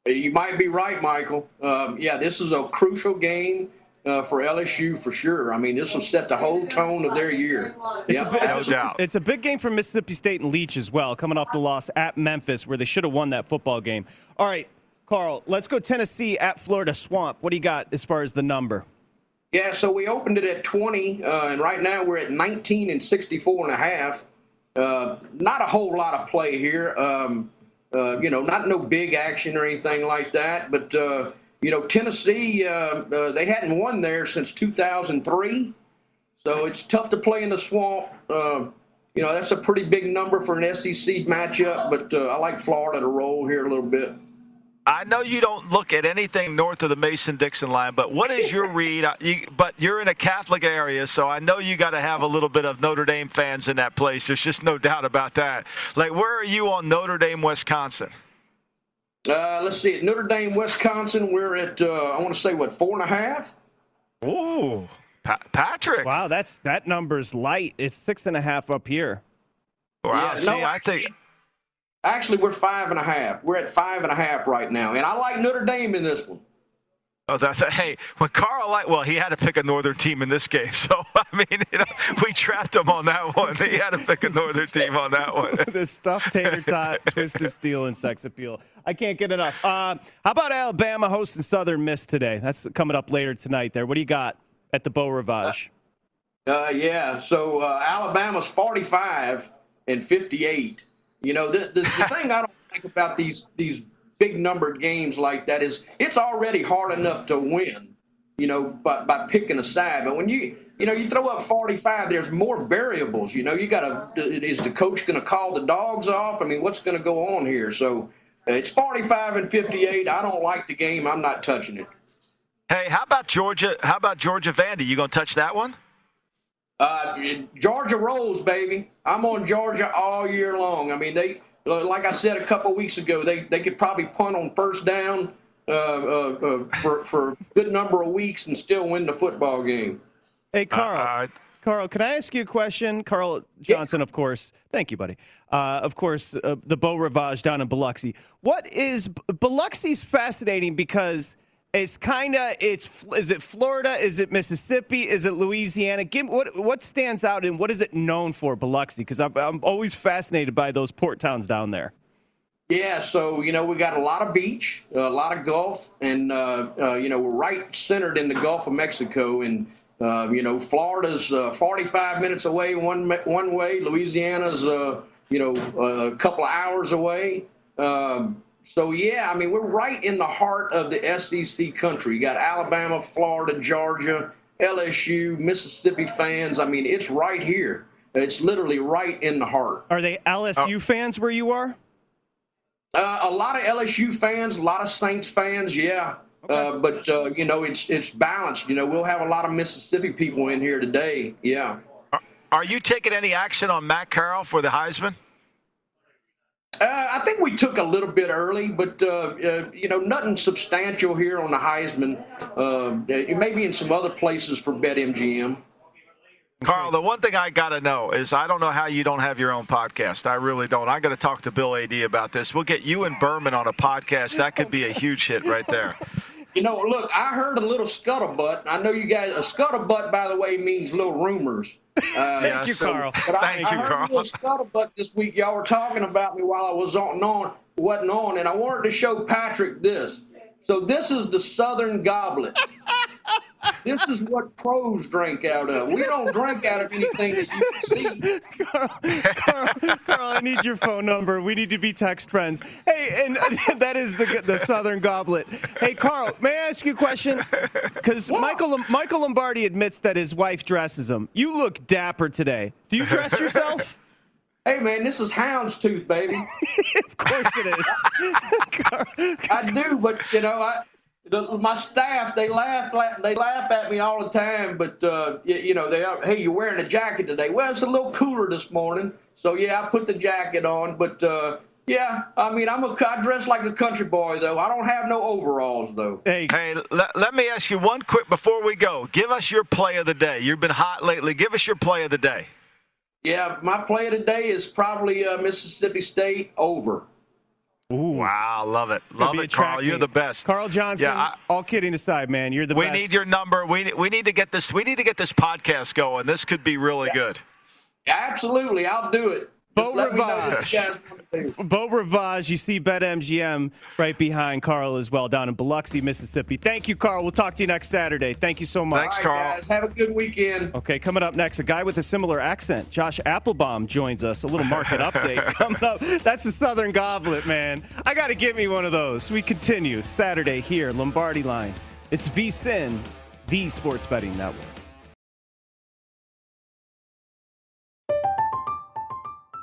You might be right, Michael. Um, yeah, this is a crucial game uh, for LSU for sure. I mean, this will set the whole tone of their year. It's, Yeah, a, big- it's, absolutely. a, it's a big game for Mississippi State and Leach as well, coming off the loss at Memphis, where they should have won that football game. All right, Carl, let's go Tennessee at Florida Swamp. What do you got as far as the number? Yeah, so we opened it at 20, uh, and right now we're at 19 and 64 and a half. Uh, not a whole lot of play here. Um, uh, you know, not no big action or anything like that. But uh, you know, Tennessee, uh, uh, they hadn't won there since 2003, so it's tough to play in the swamp. Uh, you know, that's a pretty big number for an SEC matchup. But uh, I like Florida to roll here a little bit. I know you don't look at anything north of the Mason-Dixon line, but what is your *laughs* read? Uh, You, but you're in a Catholic area, so I know you got to have a little bit of Notre Dame fans in that place. There's just no doubt about that. Like, where are you on Notre Dame, Wisconsin? Uh, let's see. At Notre Dame, Wisconsin, we're at uh, I want to say what four and a half. Ooh, pa- Patrick. Wow, that's that number's light. It's six and a half up here. Wow, Yeah, see, no, I think Actually, we're five and a half. We're at five and a half right now, and I like Notre Dame in this one. Oh, said, hey. When Carl, like, well, he had to pick a northern team in this game, *laughs* so I mean, you know, we trapped him on that one. He had to pick a northern team on that one. *laughs* the stuffed tater tot, *laughs* twisted steel, and sex appeal. I can't get enough. Uh, how about Alabama hosting Southern Miss today? That's coming up later tonight. There. What do you got at the Beau Rivage? Uh, yeah. So uh, Alabama's 45 and 58. You know, the, the, the thing I don't like about these these big numbered games like that is it's already hard enough to win. You know, by by picking a side. But when you you know you throw up 45, there's more variables. You know, you got to is the coach going to call the dogs off? I mean, what's going to go on here? So uh, it's 45 and 58. I don't like the game. I'm not touching it. Hey, how about Georgia? How about Georgia Vandy? You gonna touch that one? Uh, Georgia rolls, baby. I'm on Georgia all year long. I mean, they like I said a couple weeks ago, they they could probably punt on first down uh, uh, uh, for for a good number of weeks and still win the football game. Hey, Carl. Carl, can I ask you a question? Carl Johnson, of course. Thank you, buddy. Uh, of course, uh, the Beau Rivage down in Biloxi. What is Biloxi's fascinating because it's kind of it's is it Florida? Is it Mississippi? Is it Louisiana? Give what what stands out and what is it known for, Biloxi? Because I'm I'm always fascinated by those port towns down there. Yeah, so you know we got a lot of beach, a lot of Gulf, and uh, uh, you know we're right centered in the Gulf of Mexico, and uh, you know Florida's uh, 45 minutes away one one way, Louisiana's uh, you know a couple of hours away. Um, so yeah, I mean we're right in the heart of the SEC country. You got Alabama, Florida, Georgia, LSU, Mississippi fans. I mean it's right here. It's literally right in the heart. Are they LSU oh. fans where you are? Uh, a lot of LSU fans, a lot of Saints fans, yeah. Okay. Uh, but uh, you know, it's it's balanced. You know, we'll have a lot of Mississippi people in here today. Yeah. Are, are you taking any action on Matt Corral for the Heisman? Uh, I think we took a little bit early, but uh, uh, you know, nothing substantial here on the Heisman. Uh, maybe in some other places for BetMGM. Carl, the one thing I got to know is I don't know how you don't have your own podcast. I really don't. I got to talk to Bill AD about this. We'll get you and Berman on a podcast. That could be a huge hit right there. You know, look, I heard a little scuttlebutt. I know you guys. A scuttlebutt, by the way, means little rumors. Uh, *laughs* Thank you, so, Carl. But I, Thank I you, heard Carl. a little scuttlebutt this week. Y'all were talking about me while I was on, on wasn't on, and I wanted to show Patrick this. So this is the Southern Goblet. *laughs* this is what pros drink out of. We don't drink out of anything that you can see. Carl, Carl, Carl, I need your phone number. We need to be text friends. Hey, and *laughs* that is the the Southern Goblet. Hey, Carl, may I ask you a question? Because Michael Michael Lombardi admits that his wife dresses him. You look dapper today. Do you dress yourself? Hey man, this is houndstooth, baby. *laughs* of course it is. I do, but you know, I the, my staff they laugh, laugh they laugh at me all the time. But uh, you, you, know, they are, hey, you're wearing a jacket today. Well, it's a little cooler this morning, so yeah, I put the jacket on. But uh, yeah, I mean, I'm a I dress like a country boy though. I don't have no overalls though. Hey, hey, let, let me ask you one quick before we go. Give us your play of the day. You've been hot lately. Give us your play of the day. Yeah, my play of the day is probably uh, Mississippi State over. Ooh. Wow, love it, love it, Carl. You're the best, Carl Johnson. Yeah, I, all kidding aside, man, you're the we best. We need your number. We we need to get this. We need to get this podcast going. This could be really yeah. good. Absolutely, I'll do it. Beau Rivage. Beau Rivage. You see BetMGM right behind Carl as well down in Biloxi, Mississippi. Thank you, Carl. We'll talk to you next Saturday. Thank you so much. Thanks, Carl. guys. Have a good weekend. Okay, coming up next, a guy with a similar accent. Josh Appelbaum joins us. A little market update *laughs* coming up. That's the Southern Goblet, man. I got to get me one of those. We continue Saturday here, Lombardi Line. It's VSIN, the Sports Betting Network.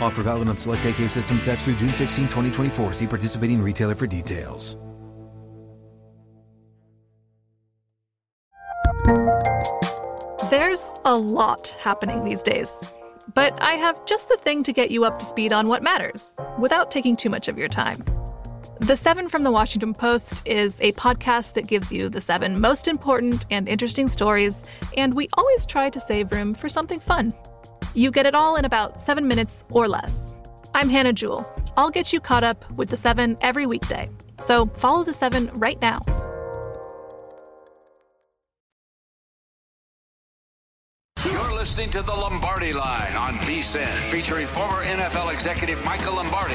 Offer valid on select AK system sets through June 16, 2024. See participating retailer for details. There's a lot happening these days. But I have just the thing to get you up to speed on what matters without taking too much of your time. The Seven from the Washington Post is a podcast that gives you the seven most important and interesting stories, and we always try to save room for something fun. You get it all in about seven minutes or less. I'm Hannah Jewell. I'll get you caught up with the seven every weekday. So follow the seven right now. You're listening to the Lombardi Line on VSIN, featuring former NFL executive Michael Lombardi.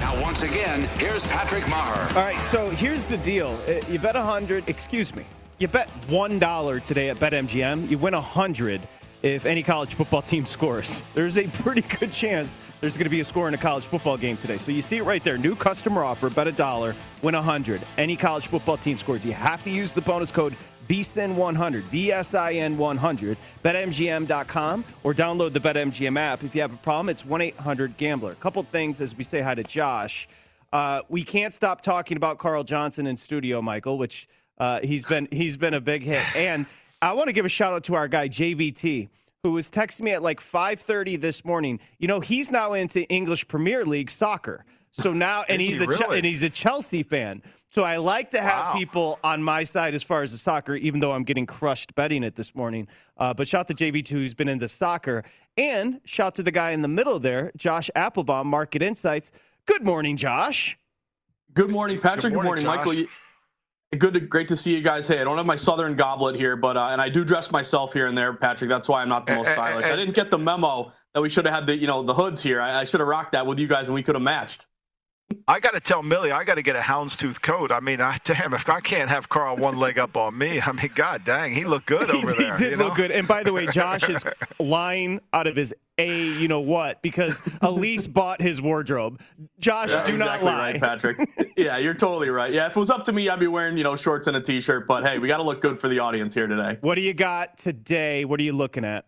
Now, once again, here's Patrick Meagher. All right, so here's the deal. Uh, You bet 100, excuse me, you bet $1 today at BetMGM. You win 100 if any college football team *laughs* scores. There's a pretty good chance there's going to be a score in a college football game today. So you see it right there. New customer offer, bet a dollar, win a 100. Any college football team scores. You have to use the bonus code VSIN100, V-S-I-N 100, betmgm.com, or download the BetMGM app. If you have a problem, it's 1-800-GAMBLER. A couple things as we say hi to Josh. Uh, we can't stop talking about Carl Johnson in studio, Michael, which uh, he's been he's been a big hit. And I want to give a shout out to our guy JVT, who was texting me at like 5:30 this morning. You know, he's now into English Premier League soccer. So now, *laughs* and he's he a really? and he's a Chelsea fan. So I like to have Wow. people on my side as far as the soccer, even though I'm getting crushed betting it this morning. Uh, but shout to JV2 who's been into soccer, and shout to the guy in the middle there, Josh Appelbaum, Market Insights. Good morning, Josh. Good morning, Patrick. Good morning, morning, Josh. Michael. Good, to, great to see you guys. Hey, I don't have my Southern goblet here, but uh, and I do dress myself here and there, Patrick. That's why I'm not the most Eh, eh, stylish. eh, I didn't get the memo that we should have had the you know the hoods here. I, I should have rocked that with you guys, and we could have matched. I got to tell Millie, I got to get a houndstooth coat. I mean, I, damn, if I can't have Carl one leg up on me, I mean, god dang, he looked good *laughs* he, over he there. He did look know? good. And by the way, Josh is *laughs* lying out of his a you know what because Elise *laughs* bought his wardrobe. Josh, Yeah, do not lie. right, Patrick. yeah, you're totally right. Yeah, if it was up to me, I'd be wearing you know shorts and a t-shirt. But hey, we got to look good for the audience here today. What do you got today? What are you looking at?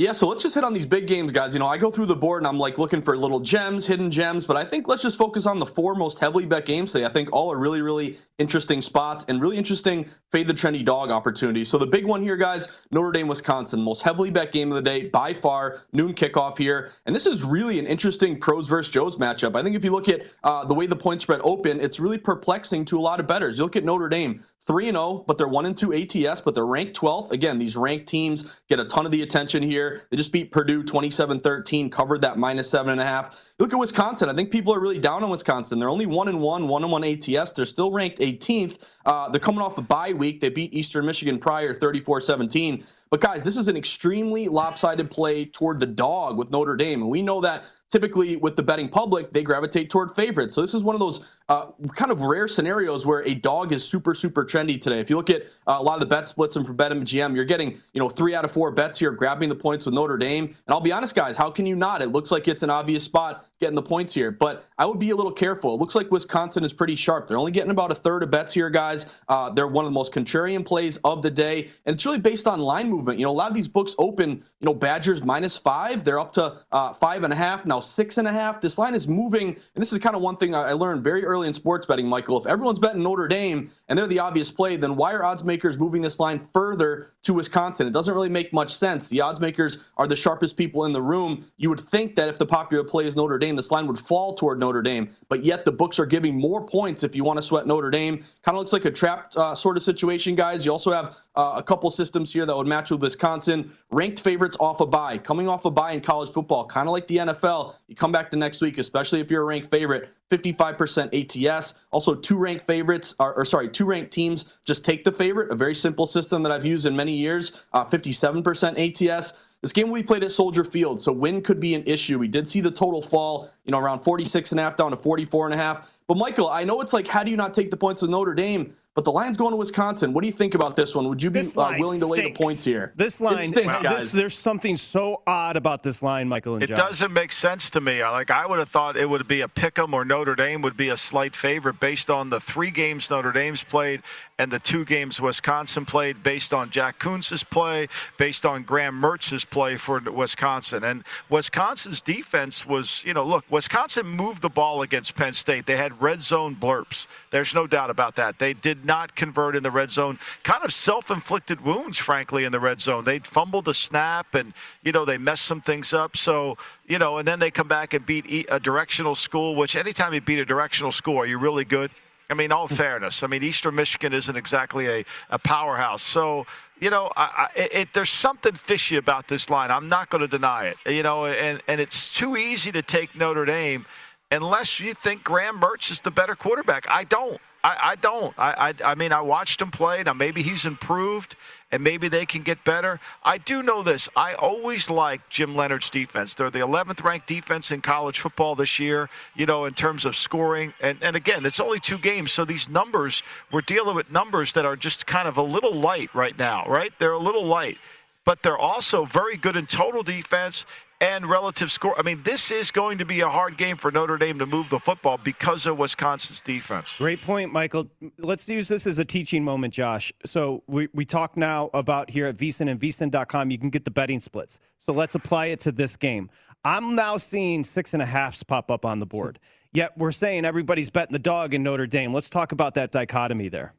Yeah, so let's just hit on these big games, guys. You know, I go through the board and I'm like looking for little gems, hidden gems, but I think let's just focus on the four most heavily bet games today. I think all are really, really interesting spots and really interesting fade the trendy dog opportunities. So the big one here, guys, Notre Dame, Wisconsin, most heavily bet game of the day by far, noon kickoff here. And this is really an interesting pros versus Joes matchup. I think if you look at uh, the way the point spread open, it's really perplexing to a lot of bettors. You look at Notre Dame, 3 0, but they're 1 and 2 ATS, but they're ranked 12th. Again, these ranked teams get a ton of the attention here. They just beat Purdue 27 13, covered that minus 7.5. Look at Wisconsin. I think people are really down on Wisconsin. They're only 1 and 1, 1 and 1 ATS. They're still ranked 18th. Uh, they're coming off a bye week. They beat Eastern Michigan prior 34 17. But guys, this is an extremely lopsided play toward the dog with Notre Dame. And we know that typically with the betting public, they gravitate toward favorites. So this is one of those uh, kind of rare scenarios where a dog is super, super trendy today. If you look at uh, a lot of the bet splits and for BetMGM, you're getting, you know, three out of four bets here grabbing the points with Notre Dame. And I'll be honest, guys, how can you not? It looks like it's an obvious spot getting the points here. But I would be a little careful. It looks like Wisconsin is pretty sharp. They're only getting about a third of bets here, guys. Uh, they're one of the most contrarian plays of the day. And it's really based on line movement. You know, a lot of these books open, you know, Badgers minus five. They're up to uh, five and a half, now six and a half. This line is moving. And this is kind of one thing I learned very early in sports betting, Michael. If everyone's betting Notre Dame and they're the obvious play, then why are odds makers moving this line further to Wisconsin? It doesn't really make much sense. The odds makers are the sharpest people in the room. You would think that if the popular play is Notre Dame, this line would fall toward Notre Dame. But yet the books are giving more points if you want to sweat Notre Dame. Kind of looks like a trapped uh, sort of situation, guys. You also have uh, a couple systems here that would match with Wisconsin. Ranked favorites off a bye, coming off a bye in college football, kind of like the NFL. You come back the next week, especially if you're a ranked favorite. 55% ATS. Also, two ranked favorites, or, or sorry, two ranked teams just take the favorite. A very simple system that I've used in many years. Uh, 57% ATS. This game be played at Soldier Field, so wind could be an issue. We did see the total fall, you know, around 46 and a half down to 44 and a half. But Michael, I know it's like, how do you not take the points with Notre Dame? But the line's going to Wisconsin. What do you think about this one? Would you be uh, willing to lay the points here? This line, stinks, wow. guys. This, there's something so odd about this line, Michael and It Josh. doesn't make sense to me. Like I would have thought it would be a pick 'em or Notre Dame would be a slight favorite based on the three games Notre Dame's played and the two games Wisconsin played, based on Jack Coan's play, based on Graham Mertz's play for Wisconsin. And Wisconsin's defense was, you know, look, Wisconsin moved the ball against Penn State. They had red zone blurps. There's no doubt about that. They did not convert in the red zone. Kind of self-inflicted wounds, frankly, in the red zone. They fumbled the snap, and you know they messed some things up. So you know, and then they come back and beat a directional school. Which anytime you beat a directional school, are you really good? I mean, all fairness. I mean, Eastern Michigan isn't exactly a, a powerhouse. So, you know, I, I, it, there's something fishy about this line. I'm not going to deny it. You know, and, and it's too easy to take Notre Dame unless you think Graham Mertz is the better quarterback. I don't. I, I don't. I, I, I mean, I watched him play. Now, maybe he's improved, and maybe they can get better. I do know this. I always like Jim Leonhard's defense. They're the 11th ranked defense in college football this year, you know, in terms of scoring. And, and again, it's only two games, so these numbers, we're dealing with numbers that are just kind of a little light right now, right? They're a little light. But they're also very good in total defense and relative score. I mean, this is going to be a hard game for Notre Dame to move the football because of Wisconsin's defense. Great point, Michael. Let's use this as a teaching moment, Josh. So we, we talk now about here at VSIN and VSIN.com, you can get the betting splits. So let's apply it to this game. I'm now seeing six and a halfs pop up on the board. Yet we're saying everybody's betting the dog in Notre Dame. Let's talk about that dichotomy there.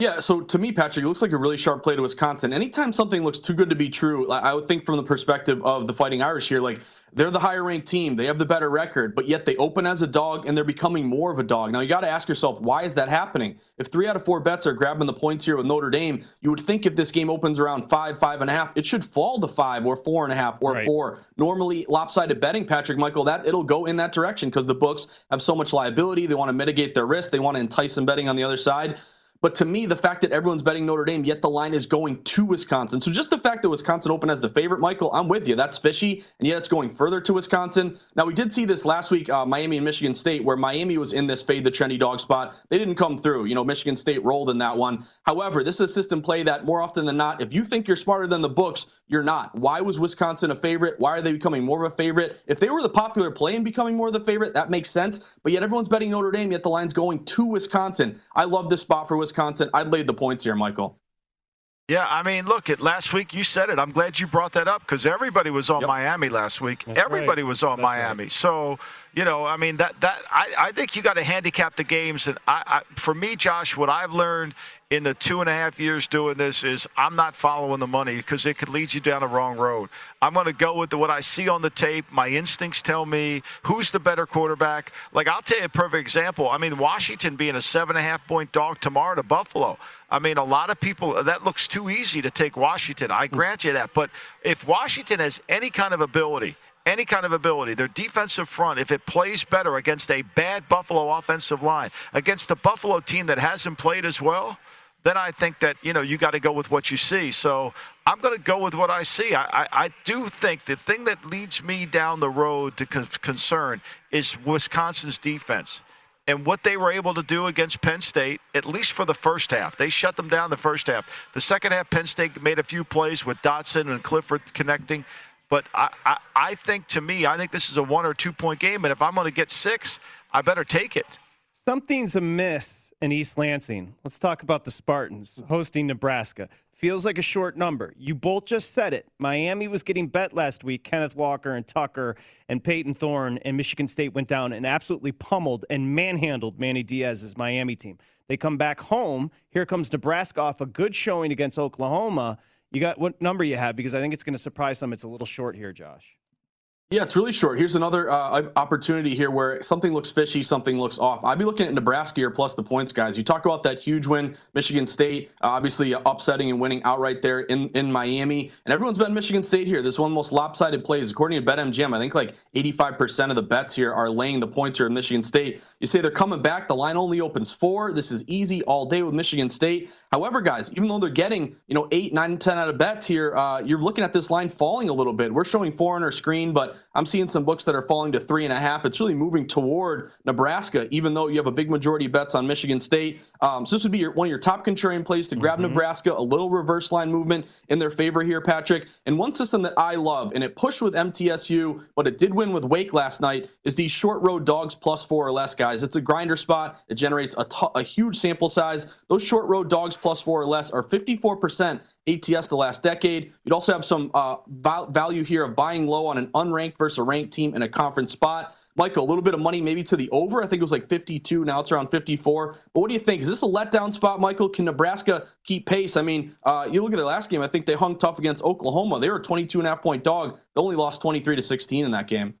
Yeah, so to me, Patrick, it looks like a really sharp play to Wisconsin. Anytime something looks too good to be true, I would think from the perspective of the Fighting Irish here, like they're the higher ranked team, they have the better record, but yet they open as a dog and they're becoming more of a dog. Now you got to ask yourself, why is that happening? If three out of four bets are grabbing the points here with Notre Dame, you would think if this game opens around five, five and a half, it should fall to five or four and a half or Right. four. Normally, lopsided betting, Patrick Michael, that it'll go in that direction because the books have so much liability. They want to mitigate their risk. They want to entice some betting on the other side. But to me, the fact that everyone's betting Notre Dame, yet the line is going to Wisconsin. So just the fact that Wisconsin opened as the favorite, Michael, I'm with you. That's fishy, and yet it's going further to Wisconsin. Now we did see this last week, uh, Miami and Michigan State, where Miami was in this fade the trendy dog spot. They didn't come through. You know, Michigan State rolled in that one. However, this is a system play that more often than not, if you think you're smarter than the books, you're not. Why was Wisconsin a favorite? Why are they becoming more of a favorite? If they were the popular play and becoming more of the favorite, that makes sense. But yet everyone's betting Notre Dame, yet the line's going to Wisconsin. I love this spot for Wisconsin. I'd laid the points here, Michael. Yeah, I mean, look, at last week you said it. I'm glad you brought that up because everybody was on Miami last week. That's everybody right. was on That's Miami. So, you know, I mean, that that I, I think you got to handicap the games. And I, I, for me, Josh, what I've learned in the two and a half years doing this is I'm not following the money because it could lead you down the wrong road. I'm going to go with the, what I see on the tape. My instincts tell me who's the better quarterback. Like I'll tell you a perfect example. I mean, Washington being a seven and a half point dog tomorrow to Buffalo. I mean, a lot of people that looks too easy to take Washington. I grant you that, but if Washington has any kind of ability any kind of ability. Their defensive front, if it plays better against a bad Buffalo offensive line, against a Buffalo team that hasn't played as well, then I think that you know you got to go with what you see. So I'm going to go with what I see. I, I, I do think the thing that leads me down the road to con- concern is Wisconsin's defense and what they were able to do against Penn State, at least for the first half. They shut them down the first half. The second half, Penn State made a few plays with Dotson and Clifford connecting. But I, I, I think to me, I think this is a one or two point game. And if I'm going to get six, I better take it. Something's amiss in East Lansing. Let's talk about the Spartans hosting Nebraska. Feels like a short number. You both just said it. Miami was getting bet last week. Kenneth Walker and Tucker and Payton Thorne and Michigan State went down and absolutely pummeled and manhandled Manny Diaz's Miami team. They come back home. Here comes Nebraska off a good showing against Oklahoma. You got what number you have? Because I think it's going to surprise some. It's a little short here, Josh. Yeah, it's really short. Here's another uh, opportunity here where something looks fishy, something looks off. I'd be looking at Nebraska here plus the points, guys. You talk about that huge win, Michigan State, uh, obviously upsetting and winning outright there in, in Miami. And everyone's bet Michigan State here. This one most lopsided plays. According to BetMGM, I think like 85% of the bets here are laying the points here in Michigan State. You say they're coming back. The line only opens four. This is easy all day with Michigan State. However, guys, even though they're getting, you know, eight, nine, ten out of bets here, uh, you're looking at this line falling a little bit. We're showing four on our screen, but I'm seeing some books that are falling to three and a half. It's really moving toward Nebraska, even though you have a big majority of bets on Michigan State. Um, so this would be your, one of your top contrarian plays to grab mm-hmm. Nebraska, a little reverse line movement in their favor here, Patrick. And one system that I love, and it pushed with MTSU, but it did win with Wake last night, is these short road dogs plus four or less, guys. It's a grinder spot. It generates a, t- a huge sample size. Those short road dogs plus four or less are 54% ATS the last decade. You'd also have some uh, value here of buying low on an unranked versus a ranked team in a conference spot. Michael, a little bit of money maybe to the over. I think it was like 52. Now it's around 54. But what do you think? Is this a letdown spot, Michael? Can Nebraska keep pace? I mean, uh, you look at their last game. I think they hung tough against Oklahoma. They were a 22 and a half point dog. They only lost 23 to 16 in that game.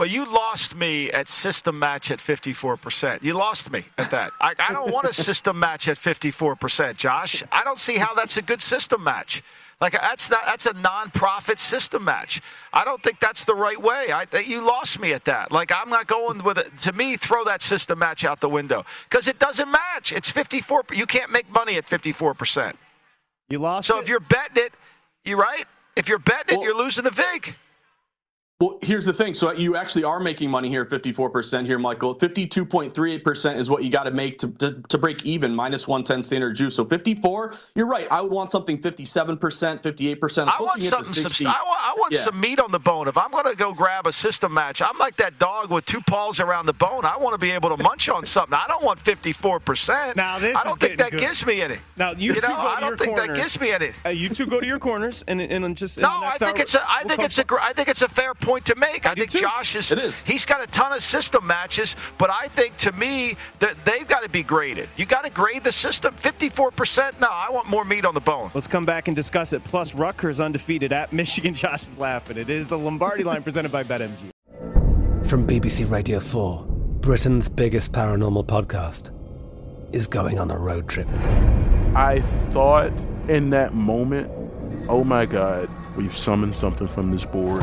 Well, you lost me at system match at 54%. You lost me at that. I, I don't want a system match at 54%, Josh. I don't see how that's a good system match. Like that's not that's a non-profit system match. I don't think that's the right way. I you lost me at that. Like I'm not going with it. To me, throw that system match out the window because it doesn't match. It's 54. You can't make money at 54 percent. You lost. So it? if you're betting it, you're right. If you're betting well, it, you're losing the vig. Well, here's the thing. So you actually are making money here, 54% here, Michael. 52.38% is what you got to make to, to break even, minus 110 standard juice. So 54, you're right. I would want something 57%, 58%. I want something. Some, I want, I want yeah. some meat on the bone. If I'm going to go grab a system match, I'm like that dog with two paws around the bone. I want to be able to munch on something. I don't want 54%. Now this I don't think that good. gives me any. Now you, you know, I don't think corners. that gives me any. Uh, you two go to your corners and and just. No, I think hour, it's a. I we'll think it's a. I think it's a fair point point to make. I, I think Josh is, it is. He's got a ton of system matches, but I think to me that they've got to be graded. You got to grade the system. 54%. No, I want more meat on the bone. Let's come back and discuss it. Plus, Rutgers undefeated at Michigan. *laughs* Josh is laughing. It is the Lombardi line presented by BetMGM. From BBC Radio 4, Britain's biggest paranormal podcast is going on a road trip. I thought in that moment, oh my God. We've summoned something from this board.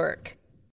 Network.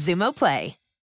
Xumo Play.